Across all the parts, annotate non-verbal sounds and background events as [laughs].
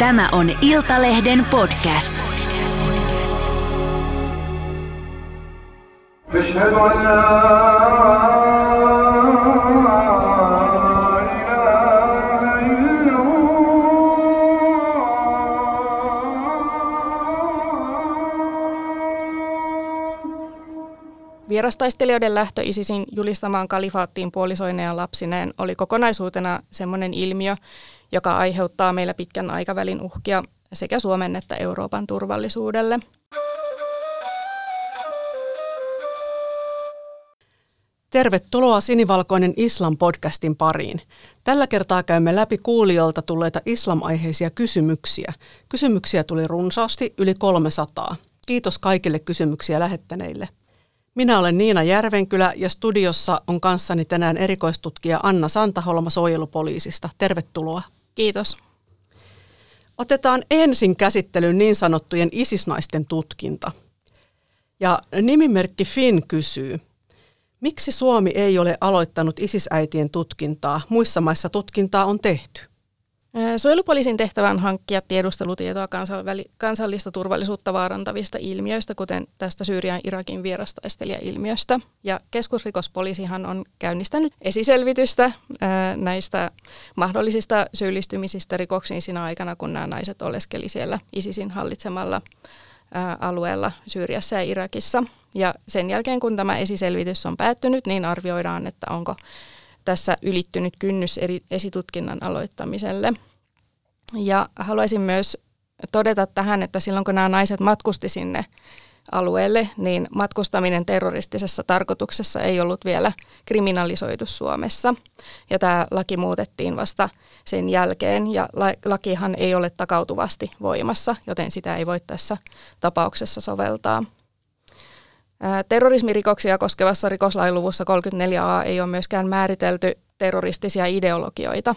Tämä on Iltalehden podcast. أشهد أن لا Vierastaistelijoiden lähtö ISISin julistamaan kalifaattiin puolisoineen ja lapsineen oli kokonaisuutena semmoinen ilmiö, joka aiheuttaa meillä pitkän aikavälin uhkia sekä Suomen että Euroopan turvallisuudelle. Tervetuloa Sinivalkoinen Islam-podcastin pariin. Tällä kertaa käymme läpi kuulijoilta tulleita islamaiheisia kysymyksiä. Kysymyksiä tuli runsaasti, yli 300. Kiitos kaikille kysymyksiä lähettäneille. Minä olen Niina Järvenkylä ja studiossa on kanssani tänään erikoistutkija Anna Santaholma suojelupoliisista. Tervetuloa. Kiitos. Otetaan ensin käsittelyyn niin sanottujen isisnaisten tutkinta. Ja nimimerkki Finn kysyy, miksi Suomi ei ole aloittanut isisäitien tutkintaa? Muissa maissa tutkintaa on tehty. Suojelupoliisin tehtävä on hankkia tiedustelutietoa kansallista turvallisuutta vaarantavista ilmiöistä, kuten tästä Syyrian Irakin vierastaistelijailmiöstä. Ja keskusrikospoliisihan on käynnistänyt esiselvitystä näistä mahdollisista syyllistymisistä rikoksiin siinä aikana, kun nämä naiset oleskeli siellä ISISin hallitsemalla alueella Syyriassa ja Irakissa. Ja sen jälkeen, kun tämä esiselvitys on päättynyt, niin arvioidaan, että onko tässä ylittynyt kynnys eri esitutkinnan aloittamiselle. Ja haluaisin myös todeta tähän, että silloin kun nämä naiset matkusti sinne alueelle, niin matkustaminen terroristisessa tarkoituksessa ei ollut vielä kriminalisoitu Suomessa. Ja tämä laki muutettiin vasta sen jälkeen, ja lakihan ei ole takautuvasti voimassa, joten sitä ei voi tässä tapauksessa soveltaa. Terrorismirikoksia koskevassa rikoslain luvussa 34a ei ole myöskään määritelty terroristisia ideologioita.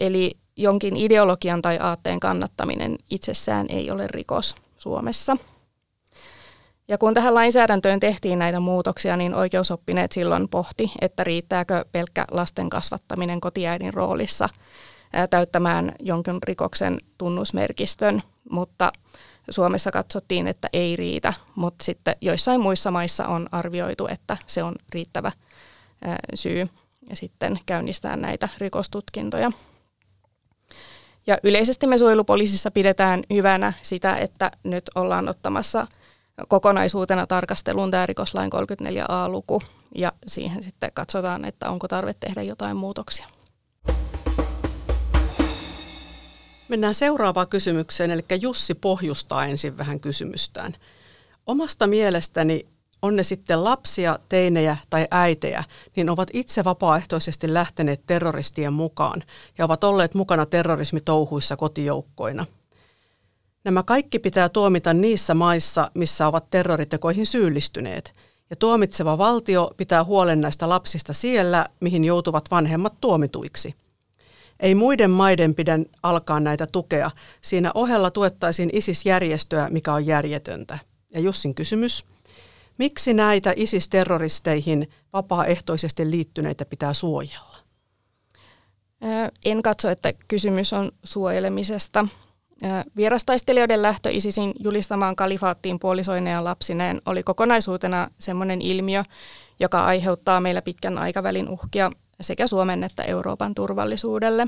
Eli jonkin ideologian tai aatteen kannattaminen itsessään ei ole rikos Suomessa. Ja kun tähän lainsäädäntöön tehtiin näitä muutoksia, niin oikeusoppineet silloin pohti, että riittääkö pelkkä lasten kasvattaminen kotiäidin roolissa täyttämään jonkin rikoksen tunnusmerkistön, mutta Suomessa katsottiin, että ei riitä, mutta sitten joissain muissa maissa on arvioitu, että se on riittävä syy ja sitten käynnistää näitä rikostutkintoja. Ja yleisesti me suojelupoliisissa pidetään hyvänä sitä, että nyt ollaan ottamassa kokonaisuutena tarkasteluun tämä rikoslain 34a-luku ja siihen sitten katsotaan, että onko tarve tehdä jotain muutoksia. Mennään seuraavaan kysymykseen, eli Jussi pohjustaa ensin vähän kysymystään. Omasta mielestäni on ne sitten lapsia, teinejä tai äitejä, niin ovat itse vapaaehtoisesti lähteneet terroristien mukaan ja ovat olleet mukana terrorismitouhuissa kotijoukkoina. Nämä kaikki pitää tuomita niissä maissa, missä ovat terroritekoihin syyllistyneet, ja tuomitseva valtio pitää huolen näistä lapsista siellä, mihin joutuvat vanhemmat tuomituiksi – ei muiden maiden pidä alkaa näitä tukea. Siinä ohella tuettaisiin ISIS-järjestöä, mikä on järjetöntä. Ja Jussin kysymys. Miksi näitä ISIS-terroristeihin vapaaehtoisesti liittyneitä pitää suojella? En katso, että kysymys on suojelemisesta. Vierastaistelijoiden lähtö ISISin julistamaan kalifaattiin puolisoineen ja lapsineen oli kokonaisuutena sellainen ilmiö, joka aiheuttaa meillä pitkän aikavälin uhkia sekä Suomen että Euroopan turvallisuudelle.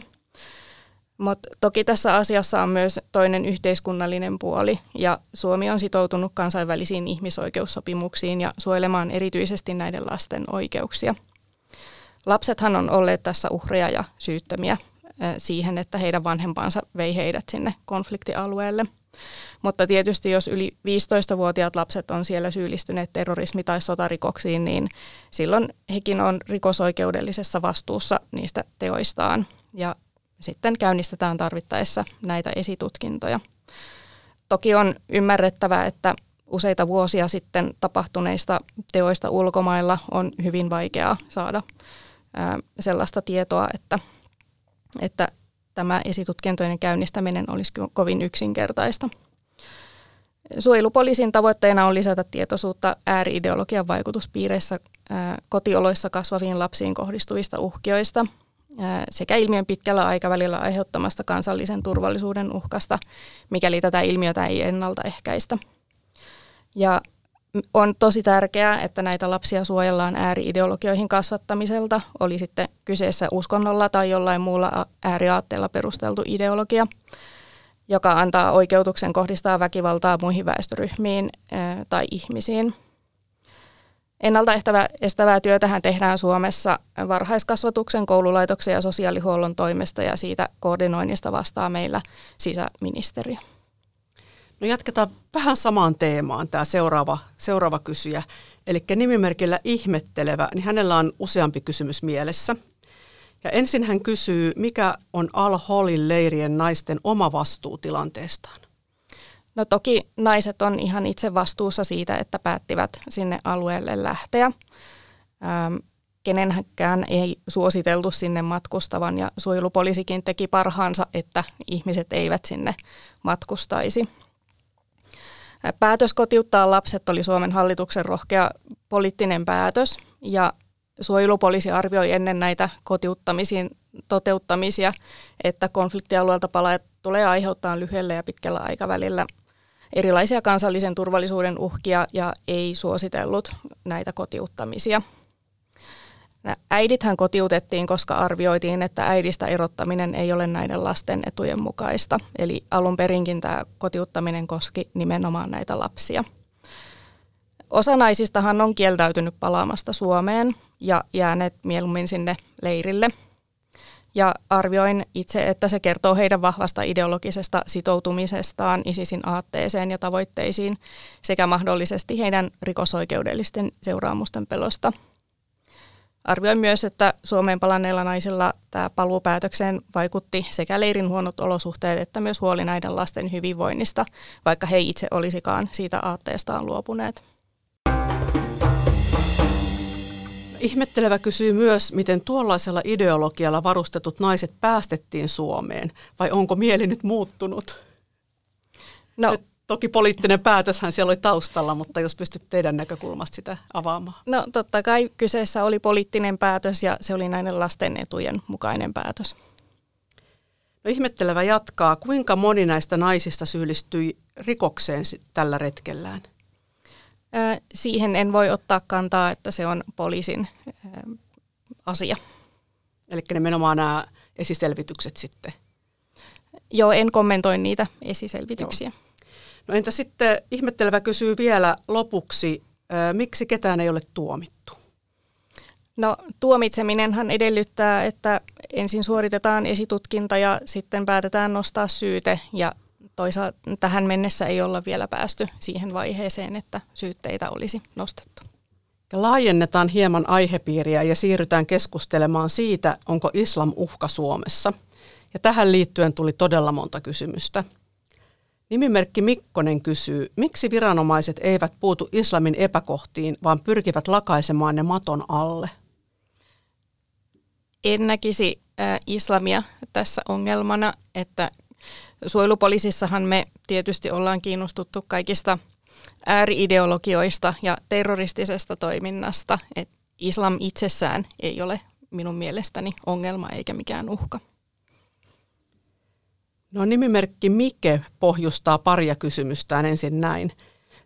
Mutta toki tässä asiassa on myös toinen yhteiskunnallinen puoli, ja Suomi on sitoutunut kansainvälisiin ihmisoikeussopimuksiin ja suojelemaan erityisesti näiden lasten oikeuksia. Lapsethan on olleet tässä uhreja ja syyttömiä siihen, että heidän vanhempansa vei heidät sinne konfliktialueelle. Mutta tietysti jos yli 15-vuotiaat lapset on siellä syyllistyneet terrorismi- tai sotarikoksiin, niin silloin hekin on rikosoikeudellisessa vastuussa niistä teoistaan. Ja sitten käynnistetään tarvittaessa näitä esitutkintoja. Toki on ymmärrettävää, että useita vuosia sitten tapahtuneista teoista ulkomailla on hyvin vaikeaa saada sellaista tietoa, että, että tämä esitutkintojen käynnistäminen olisi kovin yksinkertaista. Suojelupoliisin tavoitteena on lisätä tietoisuutta ääriideologian vaikutuspiireissä kotioloissa kasvaviin lapsiin kohdistuvista uhkioista. sekä ilmiön pitkällä aikavälillä aiheuttamasta kansallisen turvallisuuden uhkasta, mikäli tätä ilmiötä ei ennaltaehkäistä. Ja on tosi tärkeää, että näitä lapsia suojellaan ääriideologioihin kasvattamiselta, oli sitten kyseessä uskonnolla tai jollain muulla ääriaatteella perusteltu ideologia, joka antaa oikeutuksen kohdistaa väkivaltaa muihin väestöryhmiin tai ihmisiin. Ennaltaestävää työtähän tehdään Suomessa varhaiskasvatuksen, koululaitoksen ja sosiaalihuollon toimesta ja siitä koordinoinnista vastaa meillä sisäministeriö. No jatketaan vähän samaan teemaan tämä seuraava, seuraava kysyjä. Eli nimimerkillä ihmettelevä, niin hänellä on useampi kysymys mielessä. Ja ensin hän kysyy, mikä on Al-Holin leirien naisten oma vastuu tilanteestaan? No toki naiset on ihan itse vastuussa siitä, että päättivät sinne alueelle lähteä. Ähm, kenenhänkään ei suositeltu sinne matkustavan ja suojelupoliisikin teki parhaansa, että ihmiset eivät sinne matkustaisi. Päätös kotiuttaa lapset oli Suomen hallituksen rohkea poliittinen päätös ja suojelupoliisi arvioi ennen näitä kotiuttamisiin toteuttamisia, että konfliktialueelta palaajat tulee aiheuttaa lyhyellä ja pitkällä aikavälillä erilaisia kansallisen turvallisuuden uhkia ja ei suositellut näitä kotiuttamisia. Äidithän kotiutettiin, koska arvioitiin, että äidistä erottaminen ei ole näiden lasten etujen mukaista. Eli alun perinkin tämä kotiuttaminen koski nimenomaan näitä lapsia. Osa naisistahan on kieltäytynyt palaamasta Suomeen ja jääneet mieluummin sinne leirille. Ja arvioin itse, että se kertoo heidän vahvasta ideologisesta sitoutumisestaan ISISin aatteeseen ja tavoitteisiin sekä mahdollisesti heidän rikosoikeudellisten seuraamusten pelosta – Arvioin myös, että Suomeen palanneilla naisilla tämä paluupäätökseen vaikutti sekä leirin huonot olosuhteet että myös huoli näiden lasten hyvinvoinnista, vaikka he itse olisikaan siitä aatteestaan luopuneet. Ihmettelevä kysyy myös, miten tuollaisella ideologialla varustetut naiset päästettiin Suomeen, vai onko mieli nyt muuttunut? No, Toki poliittinen päätöshän siellä oli taustalla, mutta jos pystyt teidän näkökulmasta sitä avaamaan. No totta kai kyseessä oli poliittinen päätös ja se oli näiden lasten etujen mukainen päätös. No ihmettelevä jatkaa, kuinka moni näistä naisista syyllistyi rikokseen tällä retkellään? siihen en voi ottaa kantaa, että se on poliisin asia. Eli nimenomaan nämä esiselvitykset sitten? Joo, en kommentoi niitä esiselvityksiä. Joo. No entä sitten ihmettelevä kysyy vielä lopuksi, miksi ketään ei ole tuomittu? No tuomitseminenhan edellyttää, että ensin suoritetaan esitutkinta ja sitten päätetään nostaa syyte ja toisaalta tähän mennessä ei olla vielä päästy siihen vaiheeseen, että syytteitä olisi nostettu. Ja laajennetaan hieman aihepiiriä ja siirrytään keskustelemaan siitä, onko islam uhka Suomessa. Ja tähän liittyen tuli todella monta kysymystä. Nimimerkki Mikkonen kysyy, miksi viranomaiset eivät puutu islamin epäkohtiin, vaan pyrkivät lakaisemaan ne maton alle? En näkisi islamia tässä ongelmana, että suojelupoliisissahan me tietysti ollaan kiinnostuttu kaikista ääriideologioista ja terroristisesta toiminnasta. Et islam itsessään ei ole minun mielestäni ongelma eikä mikään uhka. No nimimerkki Mike pohjustaa paria kysymystään ensin näin.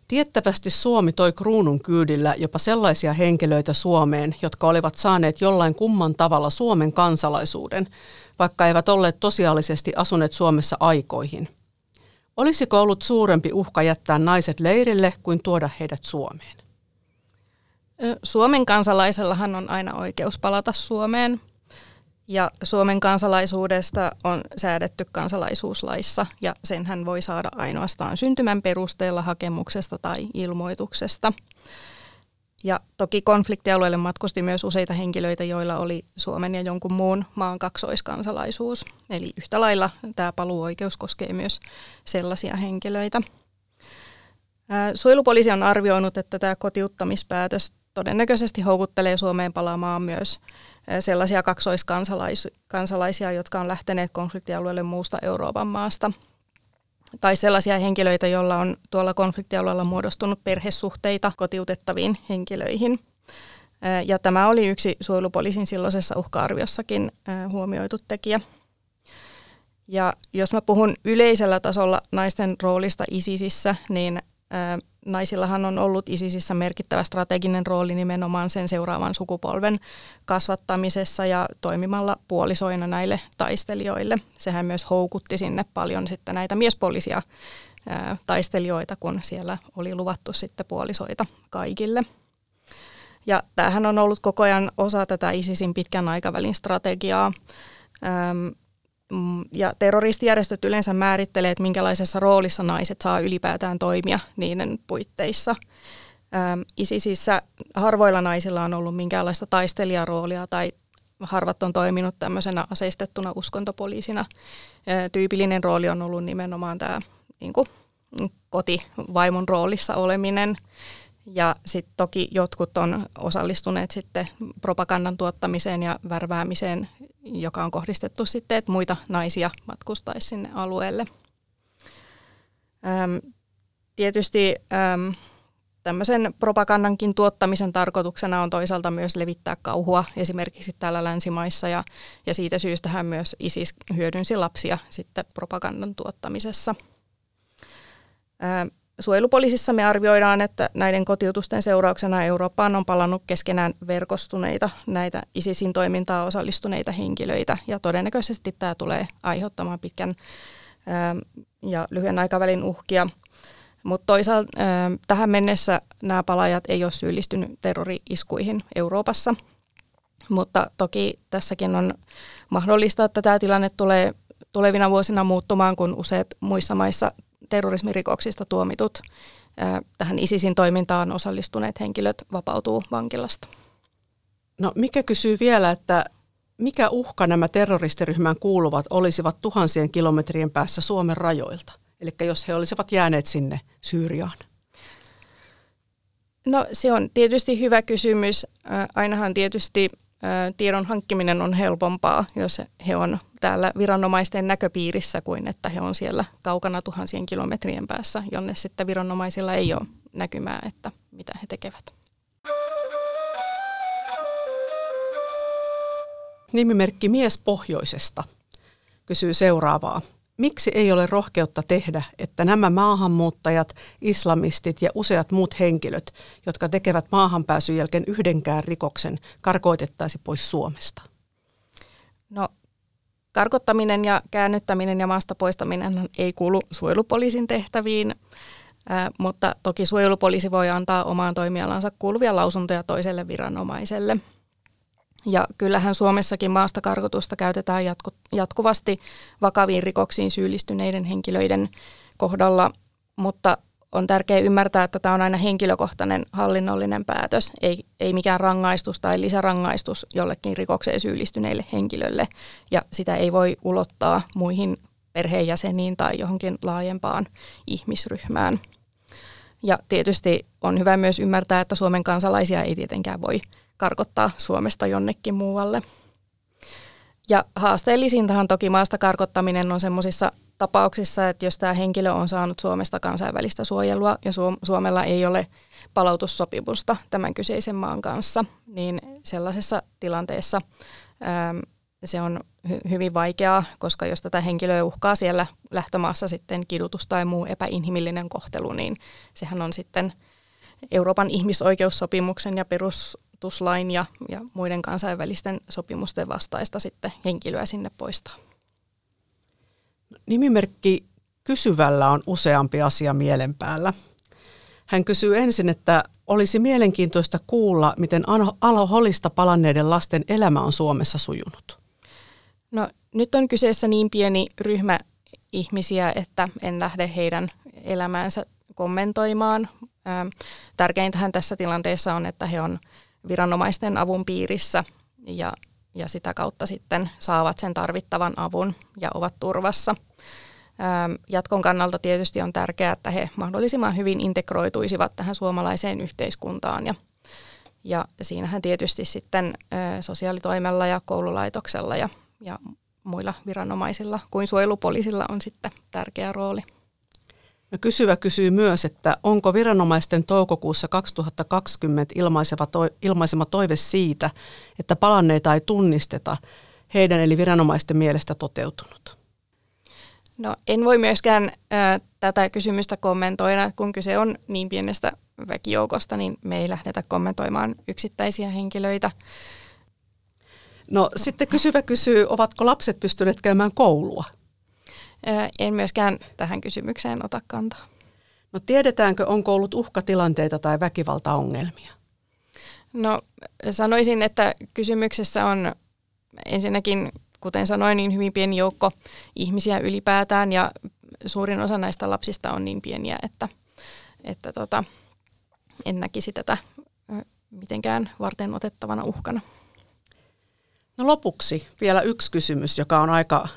Tiettävästi Suomi toi kruunun kyydillä jopa sellaisia henkilöitä Suomeen, jotka olivat saaneet jollain kumman tavalla Suomen kansalaisuuden, vaikka eivät olleet tosiaalisesti asuneet Suomessa aikoihin. Olisiko ollut suurempi uhka jättää naiset leirille kuin tuoda heidät Suomeen? Suomen kansalaisellahan on aina oikeus palata Suomeen, ja Suomen kansalaisuudesta on säädetty kansalaisuuslaissa ja sen hän voi saada ainoastaan syntymän perusteella hakemuksesta tai ilmoituksesta. Ja toki konfliktialueelle matkusti myös useita henkilöitä, joilla oli Suomen ja jonkun muun maan kaksoiskansalaisuus. Eli yhtä lailla tämä paluuoikeus koskee myös sellaisia henkilöitä. Suojelupoliisi on arvioinut, että tämä kotiuttamispäätös todennäköisesti houkuttelee Suomeen palaamaan myös sellaisia kaksoiskansalaisia, jotka on lähteneet konfliktialueelle muusta Euroopan maasta. Tai sellaisia henkilöitä, joilla on tuolla konfliktialueella muodostunut perhesuhteita kotiutettaviin henkilöihin. Ja tämä oli yksi suojelupoliisin silloisessa uhka-arviossakin huomioitu tekijä. Ja jos mä puhun yleisellä tasolla naisten roolista ISISissä, niin naisillahan on ollut ISISissä merkittävä strateginen rooli nimenomaan sen seuraavan sukupolven kasvattamisessa ja toimimalla puolisoina näille taistelijoille. Sehän myös houkutti sinne paljon sitten näitä miespuolisia taistelijoita, kun siellä oli luvattu sitten puolisoita kaikille. Ja tämähän on ollut koko ajan osa tätä ISISin pitkän aikavälin strategiaa. Mm, ja terroristijärjestöt yleensä määrittelee, että minkälaisessa roolissa naiset saa ylipäätään toimia niiden puitteissa. ISISissä harvoilla naisilla on ollut minkäänlaista taistelijaroolia tai harvat on toiminut tämmöisenä aseistettuna uskontopoliisina. Tyypillinen rooli on ollut nimenomaan tämä niin kuin, kotivaimon roolissa oleminen. Ja sitten toki jotkut on osallistuneet sitten propagandan tuottamiseen ja värväämiseen, joka on kohdistettu sitten, että muita naisia matkustaisi sinne alueelle. Öm, tietysti öm, tämmöisen propagandankin tuottamisen tarkoituksena on toisaalta myös levittää kauhua esimerkiksi täällä länsimaissa ja, ja siitä syystähän myös ISIS hyödynsi lapsia sitten propagandan tuottamisessa. Suojelupoliisissa me arvioidaan, että näiden kotiutusten seurauksena Eurooppaan on palannut keskenään verkostuneita näitä ISISin toimintaa osallistuneita henkilöitä ja todennäköisesti tämä tulee aiheuttamaan pitkän ja lyhyen aikavälin uhkia. Mutta toisaalta tähän mennessä nämä palajat ei ole syyllistynyt terrori-iskuihin Euroopassa, mutta toki tässäkin on mahdollista, että tämä tilanne tulee tulevina vuosina muuttumaan, kun useat muissa maissa terrorismirikoksista tuomitut tähän ISISin toimintaan osallistuneet henkilöt vapautuu vankilasta. No mikä kysyy vielä, että mikä uhka nämä terroristiryhmään kuuluvat olisivat tuhansien kilometrien päässä Suomen rajoilta? Eli jos he olisivat jääneet sinne Syyriaan. No se on tietysti hyvä kysymys. Ainahan tietysti tiedon hankkiminen on helpompaa, jos he on täällä viranomaisten näköpiirissä kuin että he on siellä kaukana tuhansien kilometrien päässä, jonne sitten viranomaisilla ei ole näkymää, että mitä he tekevät. Nimimerkki Mies Pohjoisesta kysyy seuraavaa. Miksi ei ole rohkeutta tehdä, että nämä maahanmuuttajat, islamistit ja useat muut henkilöt, jotka tekevät maahanpääsyn jälkeen yhdenkään rikoksen, karkoitettaisi pois Suomesta? No Karkottaminen ja käännyttäminen ja maasta poistaminen ei kuulu suojelupoliisin tehtäviin, mutta toki suojelupoliisi voi antaa omaan toimialansa kuuluvia lausuntoja toiselle viranomaiselle. Ja kyllähän Suomessakin maasta karkotusta käytetään jatku- jatkuvasti vakaviin rikoksiin syyllistyneiden henkilöiden kohdalla, mutta on tärkeää ymmärtää, että tämä on aina henkilökohtainen hallinnollinen päätös, ei, ei mikään rangaistus tai lisärangaistus jollekin rikokseen syyllistyneille henkilölle, ja sitä ei voi ulottaa muihin perheenjäseniin tai johonkin laajempaan ihmisryhmään. Ja tietysti on hyvä myös ymmärtää, että Suomen kansalaisia ei tietenkään voi karkottaa Suomesta jonnekin muualle. Ja haasteellisintahan toki maasta karkottaminen on semmoisissa tapauksissa, että jos tämä henkilö on saanut Suomesta kansainvälistä suojelua ja Suomella ei ole palautussopimusta tämän kyseisen maan kanssa, niin sellaisessa tilanteessa se on hy- hyvin vaikeaa, koska jos tätä henkilöä uhkaa siellä lähtömaassa sitten kidutus tai muu epäinhimillinen kohtelu, niin sehän on sitten Euroopan ihmisoikeussopimuksen ja perustuslain ja, ja muiden kansainvälisten sopimusten vastaista sitten henkilöä sinne poistaa. Nimimerkki kysyvällä on useampi asia mielen päällä. Hän kysyy ensin, että olisi mielenkiintoista kuulla, miten alhoholista palanneiden lasten elämä on Suomessa sujunut. No nyt on kyseessä niin pieni ryhmä ihmisiä, että en lähde heidän elämäänsä kommentoimaan. Tärkeintähän tässä tilanteessa on, että he on viranomaisten avun piirissä ja ja sitä kautta sitten saavat sen tarvittavan avun ja ovat turvassa. Jatkon kannalta tietysti on tärkeää, että he mahdollisimman hyvin integroituisivat tähän suomalaiseen yhteiskuntaan ja, ja siinähän tietysti sitten sosiaalitoimella ja koululaitoksella ja, ja muilla viranomaisilla kuin suojelupoliisilla on sitten tärkeä rooli. No kysyvä kysyy myös, että onko viranomaisten toukokuussa 2020 ilmaisema, to, ilmaisema toive siitä, että palanneita ei tunnisteta, heidän eli viranomaisten mielestä toteutunut? No en voi myöskään ä, tätä kysymystä kommentoida, kun kyse on niin pienestä väkijoukosta, niin me ei lähdetä kommentoimaan yksittäisiä henkilöitä. No sitten kysyvä kysyy, ovatko lapset pystyneet käymään koulua? En myöskään tähän kysymykseen ota kantaa. No tiedetäänkö, onko ollut uhkatilanteita tai väkivaltaongelmia? No sanoisin, että kysymyksessä on ensinnäkin, kuten sanoin, niin hyvin pieni joukko ihmisiä ylipäätään ja suurin osa näistä lapsista on niin pieniä, että, että tota, en näkisi tätä mitenkään varten otettavana uhkana. No lopuksi vielä yksi kysymys, joka on aika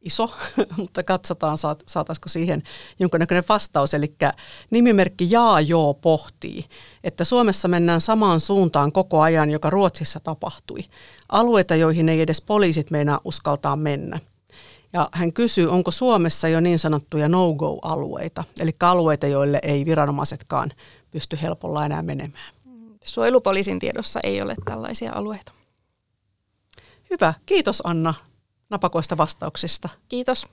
iso, [laughs] mutta katsotaan saataisiko siihen jonkinnäköinen vastaus. Eli nimimerkki Jaa Joo pohtii, että Suomessa mennään samaan suuntaan koko ajan, joka Ruotsissa tapahtui. Alueita, joihin ei edes poliisit meinaa uskaltaa mennä. Ja hän kysyy, onko Suomessa jo niin sanottuja no-go-alueita, eli alueita, joille ei viranomaisetkaan pysty helpolla enää menemään. Suojelupoliisin tiedossa ei ole tällaisia alueita. Hyvä. Kiitos Anna napakoista vastauksista. Kiitos.